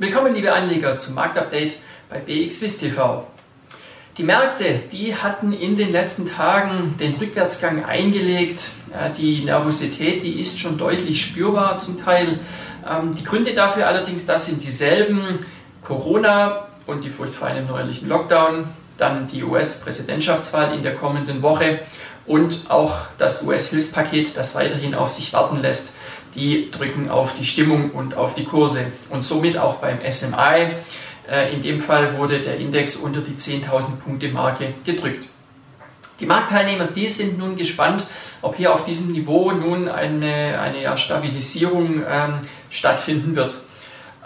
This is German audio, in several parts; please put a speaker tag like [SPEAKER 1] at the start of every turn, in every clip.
[SPEAKER 1] Willkommen liebe Anleger zum Marktupdate bei BXWIST TV. Die Märkte, die hatten in den letzten Tagen den Rückwärtsgang eingelegt. Die Nervosität, die ist schon deutlich spürbar zum Teil. Ähm, die Gründe dafür allerdings, das sind dieselben. Corona und die Furcht vor einem neuerlichen Lockdown, dann die US-Präsidentschaftswahl in der kommenden Woche und auch das US-Hilfspaket, das weiterhin auf sich warten lässt die drücken auf die Stimmung und auf die Kurse. Und somit auch beim SMI. Äh, in dem Fall wurde der Index unter die 10.000 Punkte Marke gedrückt. Die Marktteilnehmer, die sind nun gespannt, ob hier auf diesem Niveau nun eine, eine Stabilisierung ähm, stattfinden wird.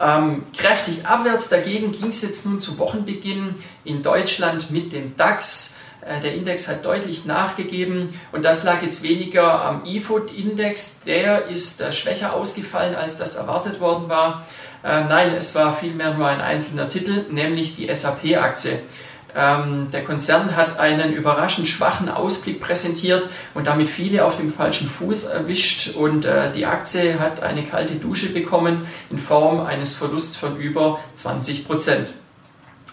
[SPEAKER 1] Ähm, kräftig abwärts dagegen ging es jetzt nun zu Wochenbeginn in Deutschland mit dem DAX. Äh, der Index hat deutlich nachgegeben und das lag jetzt weniger am IFOD-Index. Der ist äh, schwächer ausgefallen, als das erwartet worden war. Äh, nein, es war vielmehr nur ein einzelner Titel, nämlich die SAP-Aktie. Ähm, der Konzern hat einen überraschend schwachen Ausblick präsentiert und damit viele auf dem falschen Fuß erwischt und die Aktie hat eine kalte Dusche bekommen in Form eines Verlusts von über 20 Prozent.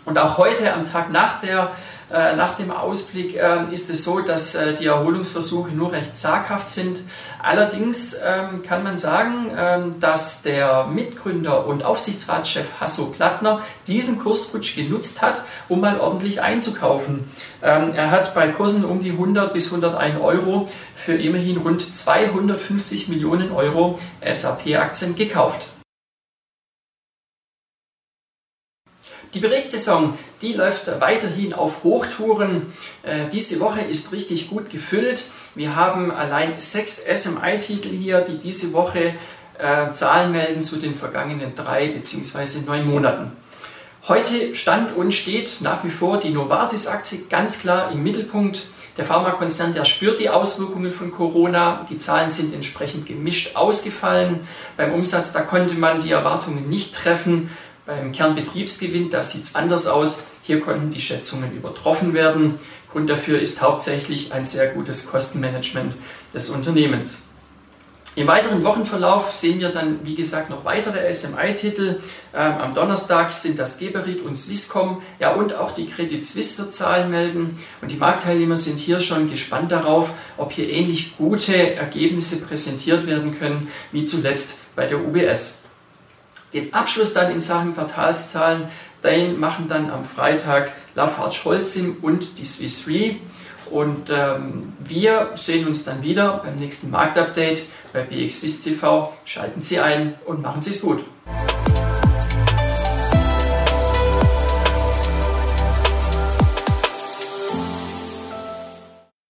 [SPEAKER 1] Und auch heute am Tag nach der äh, nach dem Ausblick ähm, ist es so, dass äh, die Erholungsversuche nur recht zaghaft sind. Allerdings ähm, kann man sagen, ähm, dass der Mitgründer und Aufsichtsratschef Hasso Plattner diesen Kursrutsch genutzt hat, um mal ordentlich einzukaufen. Er hat bei Kursen um die 100 bis 101 Euro für immerhin rund 250 Millionen Euro SAP-Aktien gekauft. Die Berichtssaison, die läuft weiterhin auf Hochtouren. Äh, diese Woche ist richtig gut gefüllt. Wir haben allein sechs SMI-Titel hier, die diese Woche äh, Zahlen melden zu den vergangenen drei bzw. neun Monaten. Heute stand und steht nach wie vor die Novartis-Aktie ganz klar im Mittelpunkt. Der Pharmakonzern, der spürt die Auswirkungen von Corona. Die Zahlen sind entsprechend gemischt ausgefallen. Beim Umsatz, da konnte man die Erwartungen nicht treffen. Beim Kernbetriebsgewinn, da sieht es anders aus. Hier konnten die Schätzungen übertroffen werden. Grund dafür ist hauptsächlich ein sehr gutes Kostenmanagement des Unternehmens. Im weiteren Wochenverlauf sehen wir dann, wie gesagt, noch weitere SMI-Titel. Ähm, am Donnerstag sind das Geberit und Swisscom, ja und auch die Credit Suisse Zahlen melden. Und die Marktteilnehmer sind hier schon gespannt darauf, ob hier ähnlich gute Ergebnisse präsentiert werden können wie zuletzt bei der UBS. Den Abschluss dann in Sachen Quartalszahlen, den machen dann am Freitag Lafarge Holcim und die Swiss Re. Und ähm, wir sehen uns dann wieder beim nächsten Marktupdate bei BXWIST TV. Schalten Sie ein und machen Sie es gut.